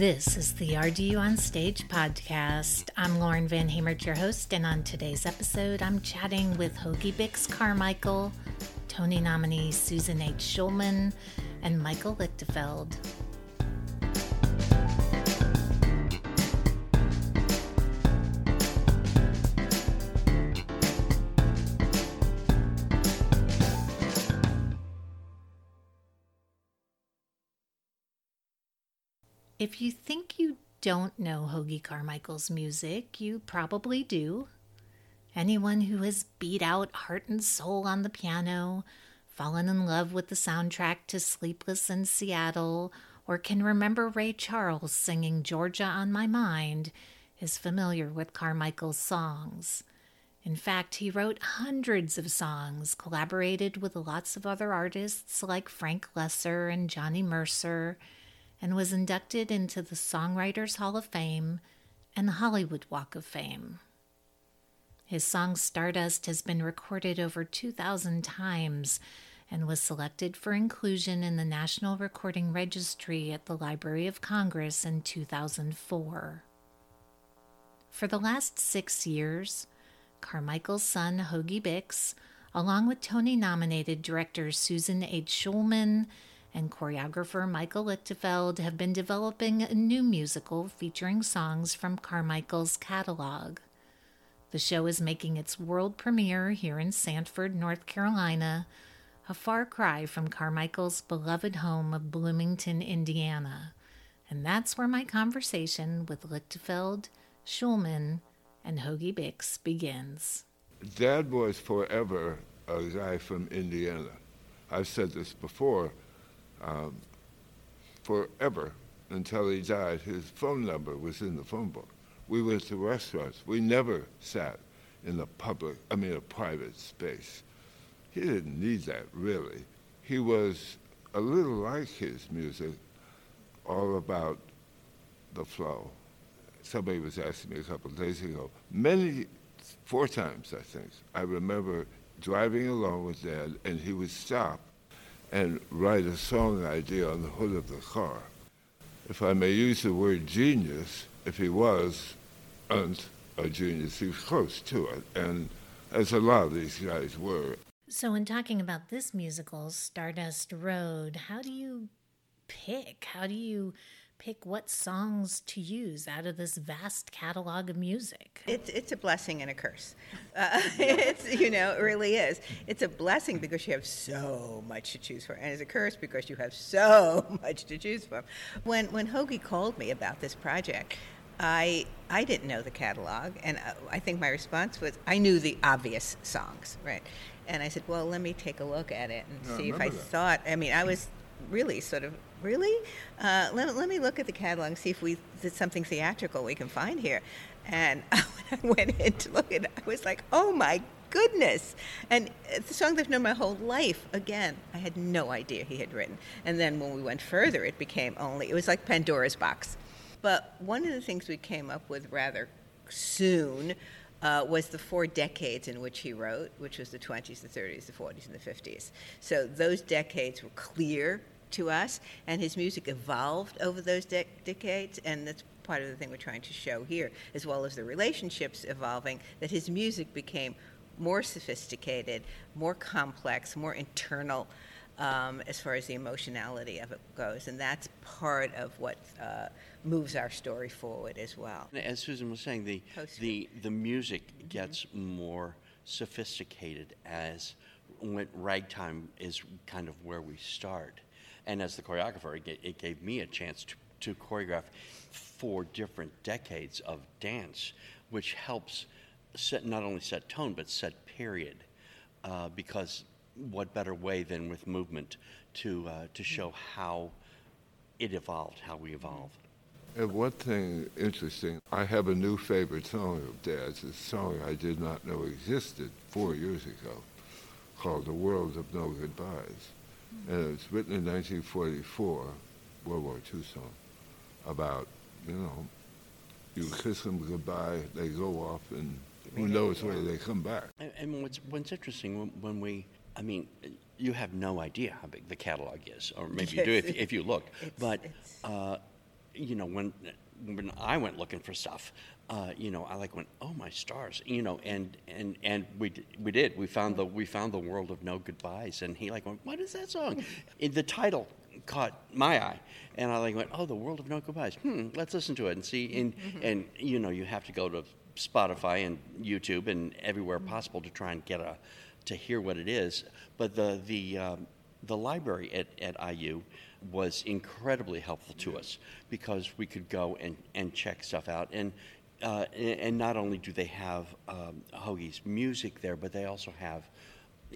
This is the RDU on Stage podcast. I'm Lauren Van Hemert, your host, and on today's episode, I'm chatting with Hoagy Bix Carmichael, Tony nominee Susan H. Schulman, and Michael Lichtenfeld. If you think you don't know Hoagy Carmichael's music, you probably do. Anyone who has beat out heart and soul on the piano, fallen in love with the soundtrack to Sleepless in Seattle, or can remember Ray Charles singing Georgia on My Mind is familiar with Carmichael's songs. In fact, he wrote hundreds of songs, collaborated with lots of other artists like Frank Loesser and Johnny Mercer, and was inducted into the Songwriters Hall of Fame and the Hollywood Walk of Fame. His song Stardust has been recorded over 2,000 times and was selected for inclusion in the National Recording Registry at the Library of Congress in 2004. For the last six years, Carmichael's son Hoagy Bix, along with Tony nominated director Susan H. Schulman and choreographer Michael Lichtenfeld, have been developing a new musical featuring songs from Carmichael's catalog. The show is making its world premiere here in Sanford, North Carolina, a far cry from Carmichael's beloved home of Bloomington, Indiana. And that's where my conversation with Lichtenfeld, Schulman, and Hoagy Bix begins. Dad was forever a guy from Indiana. I've said this before. Um, forever until he died, his phone number was in the phone book. We went to restaurants. We never sat in a public, I mean, a private space. He didn't need that, really. He was a little like his music, all about the flow. Somebody was asking me a couple of days ago, many, four times, I think, I remember driving along with Dad, and he would stop and write a song idea on the hood of the car. If I may use the word genius, if he was a genius, he was close to it, and as a lot of these guys were. So, in talking about this musical, Stardust Road, how do you pick? How do you pick what songs to use out of this vast catalog of music? It's it's a blessing and a curse. Uh, it's you know it really is. It's a blessing because you have so much to choose from, and it's a curse because you have so much to choose from. When when Hoagy called me about this project. I I didn't know the catalog, and uh, I think my response was I knew the obvious songs, right? And I said, well, let me take a look at it and Yeah, I see if I remember that. thought. I mean, I was really sort of really. Uh, let, let me look at the catalog and see if we did something theatrical we can find here. And when I went in to look at it, I was like, oh my goodness. And it's a song that I've known my whole life. Again, I had no idea he had written. And then when we went further, it became only, it was like Pandora's box. But one of the things we came up with rather soon uh, was the four decades in which he wrote, which was the 20s, the 30s, the 40s, and the 50s. So those decades were clear to us, and his music evolved over those de- decades, and that's part of the thing we're trying to show here, as well as the relationships evolving, that his music became more sophisticated, more complex, more internal. Um, as far as the emotionality of it goes, and that's part of what uh, moves our story forward as well. As Susan was saying, the the the music gets more sophisticated as when ragtime is kind of where we start, and as the choreographer, it, it gave me a chance to, to choreograph four different decades of dance, which helps set not only set tone but set period, uh, because what better way than with movement to uh, to show how it evolved, how we evolve. And one thing interesting, I have a new favorite song of Dad's, a song I did not know existed four years ago, called The World of No Goodbyes. And it was written in 1944, World War II song, about, you know, you kiss them goodbye, they go off, and who knows whether they come back. And, and what's, what's interesting when, when we, I mean, you have no idea how big the catalog is, or maybe you do if, if you look. It's- but it's- uh, you know, when when I went looking for stuff, uh, you know, I like went, oh my stars, you know, and and and we d- we did. We found the we found the world of no goodbyes, and he like went, what is that song? And the title caught my eye, and I like went, oh, the world of no goodbyes. Hmm, let's listen to it and see. And and you know, you have to go to Spotify and YouTube and everywhere possible to try and get a to hear what it is. But the the um, the library at, at IU was incredibly helpful to us because we could go and, and check stuff out. And, uh, and and not only do they have um, Hoagy's music there, but they also have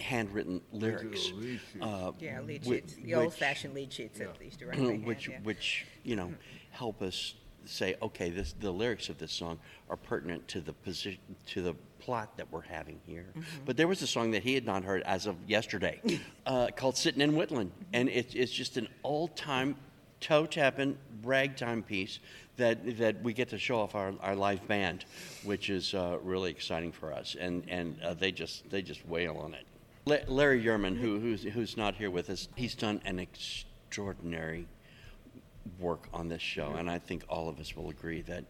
handwritten lyrics. uh, Yeah, lead whi- sheets, the which- old-fashioned lead sheets that they used to write hand, which yeah. which you know help us say okay this the lyrics of this song are pertinent to the position to the plot that we're having here. Mm-hmm. but there was a song that he had not heard as of yesterday uh, called sitting in whitland. And it, it's just an all-time toe tapping ragtime piece that that we get to show off our, our live band which is uh, really exciting for us. And and uh, they just they just wail on it. La- Larry Yurman, who, who's, who's not here with us, he's done an extraordinary work on this show, and I think all of us will agree that,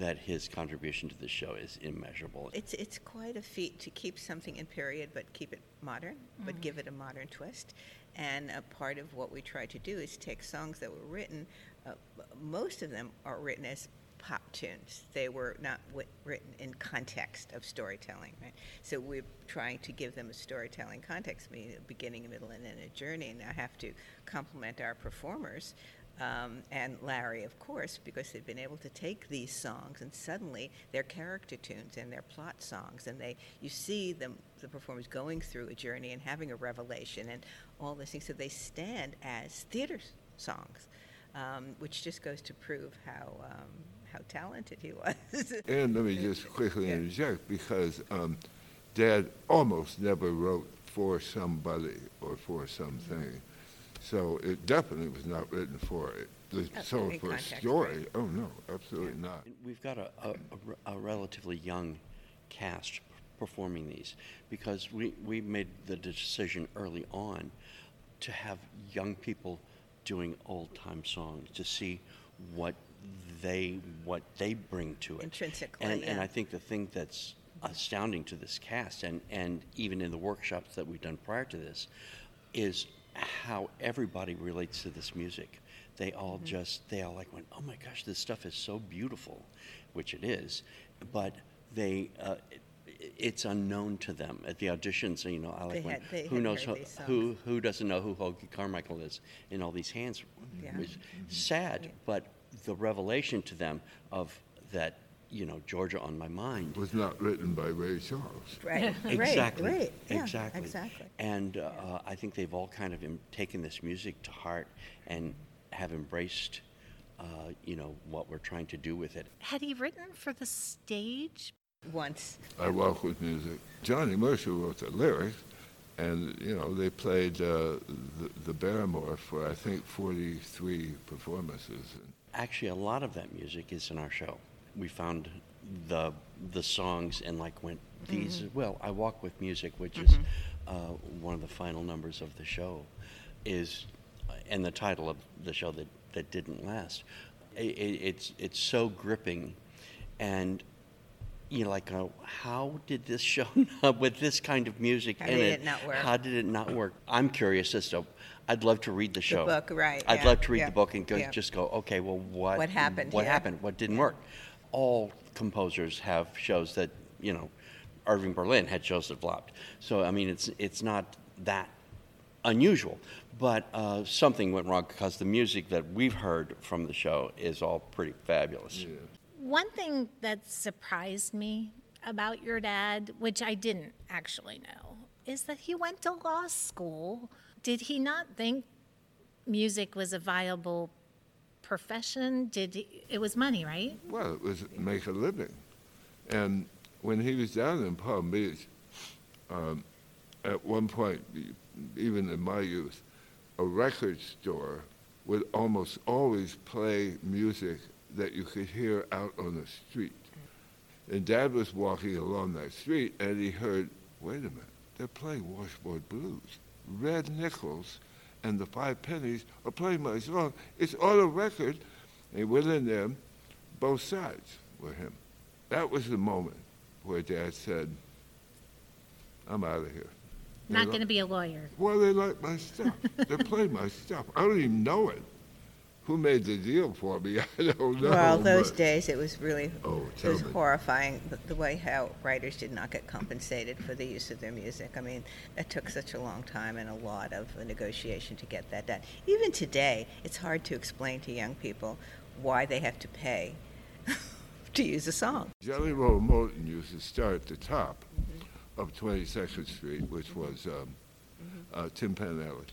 that his contribution to the show is immeasurable. It's it's quite a feat to keep something in period, but keep it modern, but give it a modern twist. And a part of what we try to do is take songs that were written. Uh, most of them are written as pop tunes. They were not wi- written in context of storytelling, right? So we're trying to give them a storytelling context, meaning a beginning, a middle, and then a journey. And I have to compliment our performers um, and Larry, of course, because they've been able to take these songs and suddenly they're character tunes and they're plot songs, and they you see them the performers going through a journey and having a revelation and all these things. So they stand as theater songs, um, which just goes to prove how um, how talented he was. And let me just quickly interject because um, Dad almost never wrote for somebody or for something. So it definitely was not written for it. The Uh, song in for a story. right. Oh, no, absolutely not. We've got a, a, a relatively young cast performing these because we, we made the decision early on to have young people doing old time songs to see what they what they bring to it Intrinsically, and, and. I think the thing that's astounding to this cast and, and even in the workshops that we've done prior to this is how everybody relates to this music. They all Mm-hmm. just they all like went, oh my gosh, this stuff is so beautiful, which it is, but they. Uh, it, it's unknown to them at the auditions. You know, I like They went, had- who knows who, who who doesn't know who Hoagy Carmichael is in all these hands. Yeah. It was sad, but the revelation to them of that, you know, Georgia on my mind was not written by Ray Charles. right, exactly. right, right. Yeah, exactly. exactly. And uh, I think they've all kind of em- taken this music to heart and have embraced, uh, you know, what we're trying to do with it. Had he written for the stage once. I walk with music. Johnny Mercer wrote the lyrics, and you know they played uh, the, the Barrymore for I think 43 performances. Actually, a lot of that music is in our show. We found the the songs and like went these. Mhm. Well, I walk with music, which is Mhm. uh, one of the final numbers of the show, is and the title of the show that that didn't last. I i it's it's so gripping, and you know, like, uh, how did this show with this kind of music How in did it? it not work? How did it not work? I'm curious as to. I'd love to read the show. book, right, I'd yeah, love to read yeah, the book and go, yeah. just go. Okay, well, what What happened What here? happened? What didn't work? All composers have shows that you know. Irving Berlin had shows that flopped. So I mean, it's it's not that unusual, but uh, something went wrong because the music that we've heard from the show is all pretty fabulous. One thing that surprised me about your dad, which I didn't actually know, is that he went to law school. Did he not think music was a viable profession? Did he, it was money, right? Well, it was make a living. And when he was down in Palm Beach, um, at one point, even in my youth, a record store would almost always play music that you could hear out on the street. And Dad was walking along that street and he heard, wait a minute, they're playing Washboard Blues. Red Nichols and the Five Pennies are playing my song. It's on a record. And within them, both sides were him. That was the moment where Dad said, I'm out of here. Not going to be a lawyer. Well, they like my stuff. They're playing my stuff. I don't even know it. Who made the deal for me? I don't know. well, those but- days it was really Oh, it was me. horrifying the, the way how writers did not get compensated for the use of their music. I mean, that took such a long time and a lot of negotiation to get that done. Even today, it's hard to explain to young people why they have to pay to use a song. Jelly Roll Morton used to start at the top of 22nd Street, which was um, uh, Tin Pan Alley.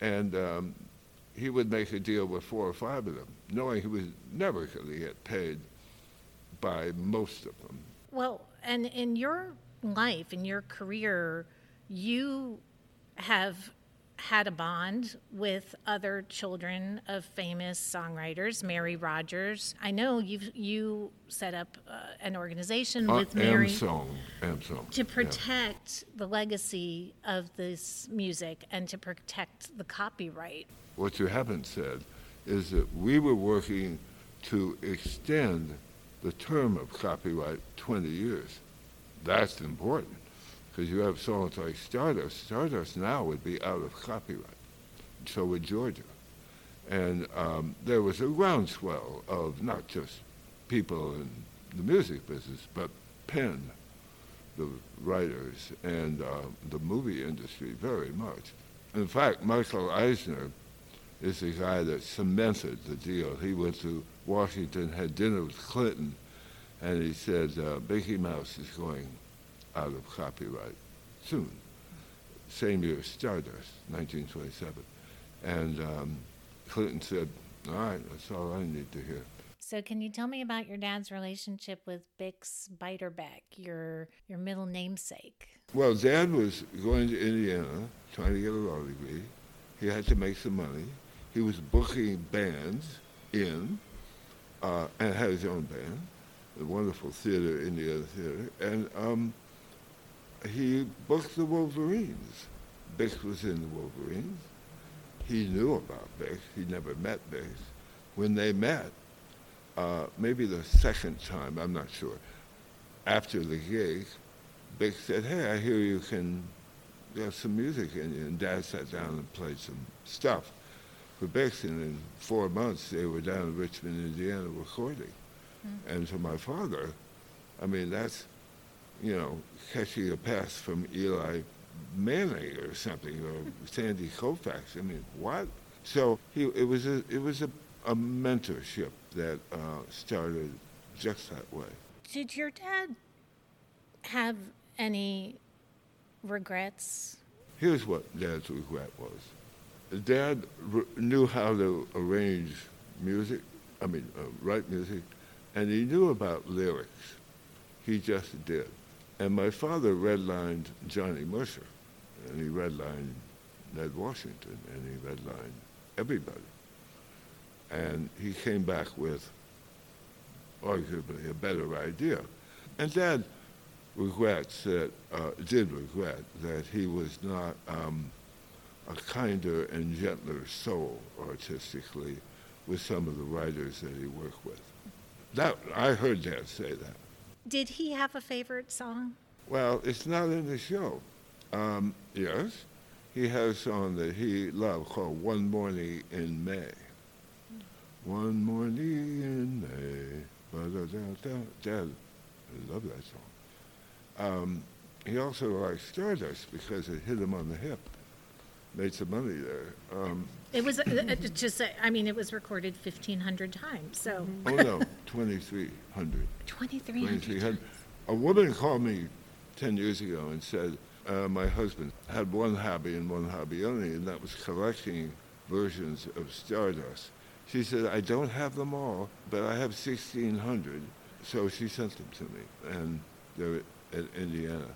And um, he would make a deal with four or five of them, knowing he was never going to get paid by most of them. Well, and in your life, in your career, you have had a bond with other children of famous songwriters, Mary Rodgers. I know you you set up uh, an organization Uh, with Mary Amsong, Amsong. to yeah. protect the legacy of this music and to protect the copyright. What you haven't said is that we were working to extend the term of copyright 20 years. That's important because you have songs like Stardust. Stardust now would be out of copyright. So would Georgia. And um, there was a groundswell of not just people in the music business, but Penn, the writers, and uh, the movie industry very much. In fact, Michael Eisner is the guy that cemented the deal. He went to Washington, had dinner with Clinton, and he said, uh, Mickey Mouse is going out of copyright soon. Same year, as Stardust, 1927. And um, Clinton said, all right, that's all I need to hear. So, can you tell me about your dad's relationship with Bix Beiderbecke, your your middle namesake? Well, Dad was going to Indiana, trying to get a law degree. He had to make some money. He was booking bands in, uh, and had his own band, a wonderful theater, Indiana Theater, and um, he booked the Wolverines. Bix was in the Wolverines. He knew about Bix. He never met Bix. When they met, uh, maybe the second time, I'm not sure, after the gig, Bix said, hey, I hear you can have some music in you. And Dad sat down and played some stuff for and in four months they were down in Richmond, Indiana recording. And to my father, I mean, that's, you know, catching a pass from Eli Manning or something, or Sandy Koufax. I mean, what? So he, it was a, it was a, a mentorship that uh, started just that way. Did your dad have any regrets? Here's what Dad's regret was. Dad r- knew how to arrange music, I mean, uh, write music, and he knew about lyrics. He just did. And my father redlined Johnny Mercer, and he redlined Ned Washington, and he redlined everybody. And he came back with arguably a better idea. And Dad regrets that, uh, did regret that he was not um, a kinder and gentler soul artistically with some of the writers that he worked with. That I heard Dad say that. Did he have a favorite song? Well, it's not in the show. Um, yes, he has a song that he loved called "One Morning in May." One morning in May. Dad, I love that song. Um, he also liked Stardust because it hit him on the hip. Made some money there. Um, It was uh, uh, just, uh, I mean, it was recorded 1,500 times, so. oh no, 2,300. 2,300. 2,300. A woman called me 10 years ago and said, uh, my husband had one hobby and one hobby only, and that was collecting versions of Stardust. She said, I don't have them all, but I have 1,600. So she sent them to me, and they're at Indiana.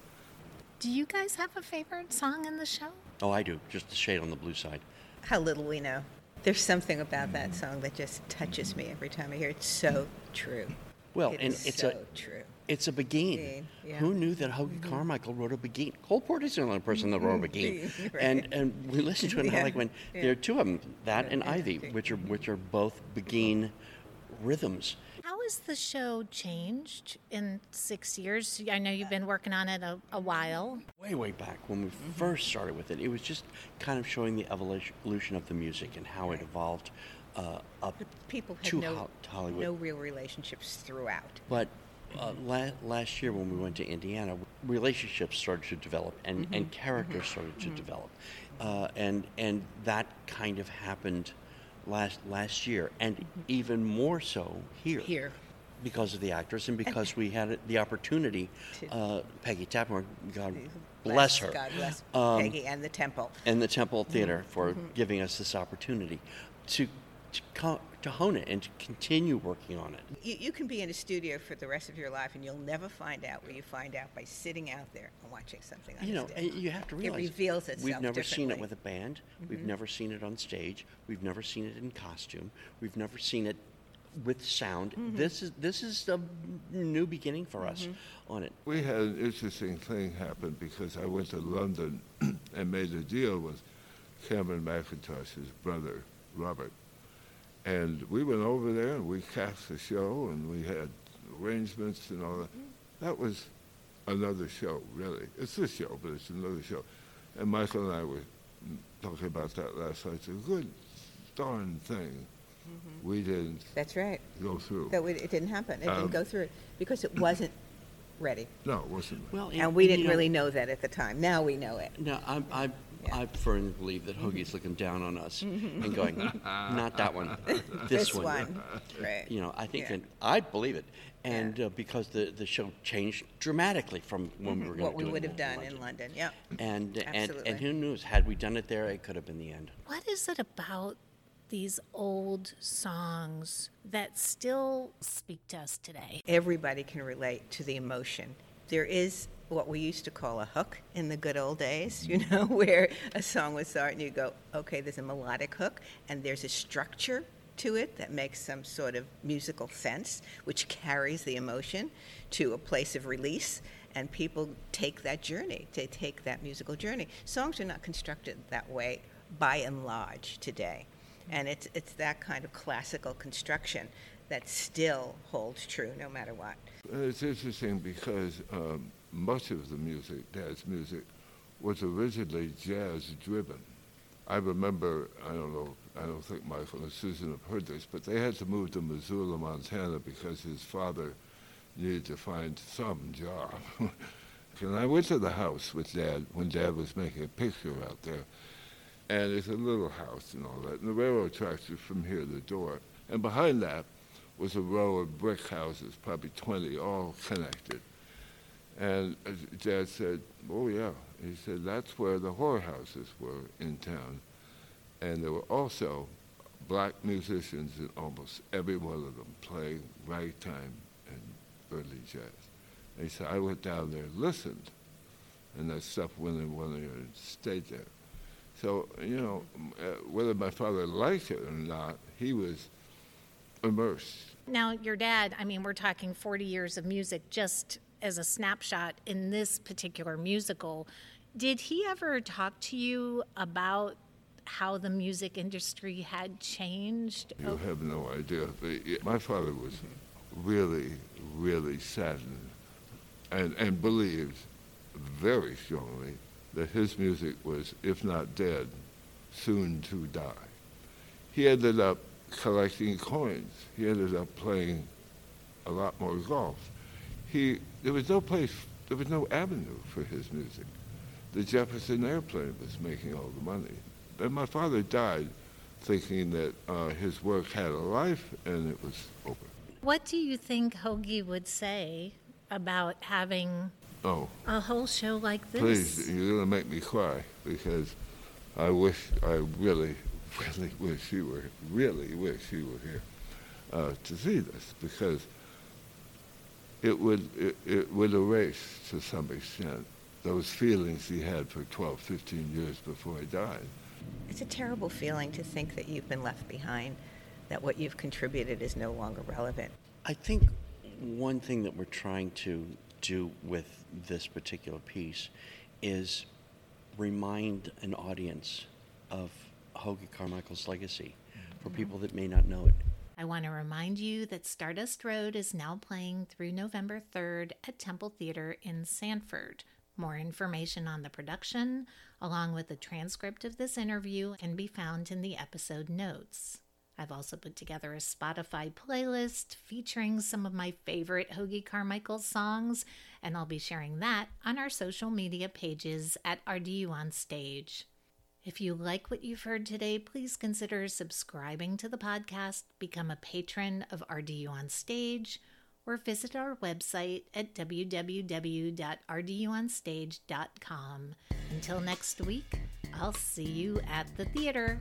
Do you guys have a favorite song in the show? Oh, I do. Just the shade on the blue side. How little we know. There's something about that song that just touches me every time I hear it. It's so true. Well, It and is it's so a true. It's a Beguine. Beguine, yeah. Who knew that Hoagy mm-hmm. Carmichael wrote a Beguine? Cole Porter's the only person that wrote a mm-hmm. Beguine. Right. And and we listened to it and Yeah, like when yeah. there are two of them, that and Yeah, Ivy, which are which are both Beguine rhythms. How has the show changed in six years? I know you've been working on it a, a while. Way way back when we Mm-hmm. first started with it, it was just kind of showing the evolution of the music and how it evolved uh, up People had to no, Ho- Hollywood. no real relationships throughout. But uh, la- last year when we went to Indiana, relationships started to develop and, and characters started to develop, uh, and and that kind of happened last last year, and even more so here. Here. Because of the actors and because we had the opportunity, uh, Peggy Taphorn, God bless her, God bless um, Peggy and the temple. and the Temple Theater for giving us this opportunity to to, co- to hone it and to continue working on it. You, you can be in a studio for the rest of your life, and you'll never find out where you find out by sitting out there and watching something on you know, you have to realize it reveals itself. We've never seen it with a band. We've never seen it on stage. We've never seen it in costume. We've never seen it with sound. Mm-hmm. This is this is a new beginning for us mm-hmm. on it. We had an interesting thing happen because I went to London and made a deal with Cameron Mackintosh's brother, Robert. And we went over there and we cast the show and we had arrangements and all that. Mm-hmm. That was another show, really. It's a show, but it's another show. And Michael and I were talking about that last night. It's a good darn thing we didn't That's right. go through. That we, it didn't happen. It Um, didn't go through because it wasn't ready, no, it wasn't. Well, and we you didn't know, really know that at the time. Now we know it. No, I, I, Yeah. I firmly believe that Hoagy's looking down on us and going, not that one, this, This one. one, right? You know, I think Yeah. that I believe it, and uh, because the the show changed dramatically from when we were going what to we do it What we would have done in London. Yeah. And, and Absolutely. and who knows? Had we done it there, it could have been the end. What is it about these old songs that still speak to us today? Everybody can relate to the emotion. There is what we used to call a hook in the good old days, you mm-hmm. know, where a song would start and you go, okay, there's a melodic hook and there's a structure to it that makes some sort of musical sense, which carries the emotion to a place of release. And people take that journey, they take that musical journey. Songs are not constructed that way by and large today. And it's, it's that kind of classical construction that still holds true no matter what. Uh, It's interesting because um, much of the music, Dad's music, was originally jazz driven. I remember, I don't know, I don't think Michael and Susan have heard this, but they had to move to Missoula, Montana because his father needed to find some job. and I went to the house with Dad when Dad was making a picture out there. And it's a little house and all that. And the railroad tracks are from here to the door. And behind that was a row of brick houses, probably 20, all connected. And Dad said, Oh, yeah. He said, That's where the whorehouses were in town. And there were also black musicians in almost every one of them playing ragtime and early jazz. He said, I went down there and listened, and that stuff went in one ear and stayed there. So, you know, uh, whether my father liked it or not, he was immersed. Now, your dad, I mean, we're talking 40 years of music just as a snapshot in this particular musical. Did he ever talk to you about how the music industry had changed? You have no idea. My father was really, really saddened and, and believed very strongly that his music was, if not dead, soon to die. He ended up collecting coins. He ended up playing a lot more golf. He, there was no place, there was no avenue for his music. The Jefferson Airplane was making all the money. And my father died thinking that uh, his work had a life and it was over. What do you think Hoagy would say about having oh, a whole show like this? Please, you're going to make me cry because I wish, I really, really wish you were, really wish you were here uh, to see this because it would, it, it would erase to some extent those feelings he had for 12, 15 years before he died. It's a terrible feeling to think that you've been left behind, that what you've contributed is no longer relevant. I think one thing that we're trying to do with this particular piece is remind an audience of Hoagy Carmichael's legacy for Mm-hmm. people that may not know it. I want to remind you that Stardust Road is now playing through November 3rd at Temple Theater in Sanford. More information on the production, along with a transcript of this interview, can be found in the episode notes. I've also put together a Spotify playlist featuring some of my favorite Hoagy Carmichael songs, and I'll be sharing that on our social media pages at RDU on Stage. If you like what you've heard today, please consider subscribing to the podcast, become a patron of RDU on Stage, or visit our website at www.rduonstage.com. Until next week, I'll see you at the theater.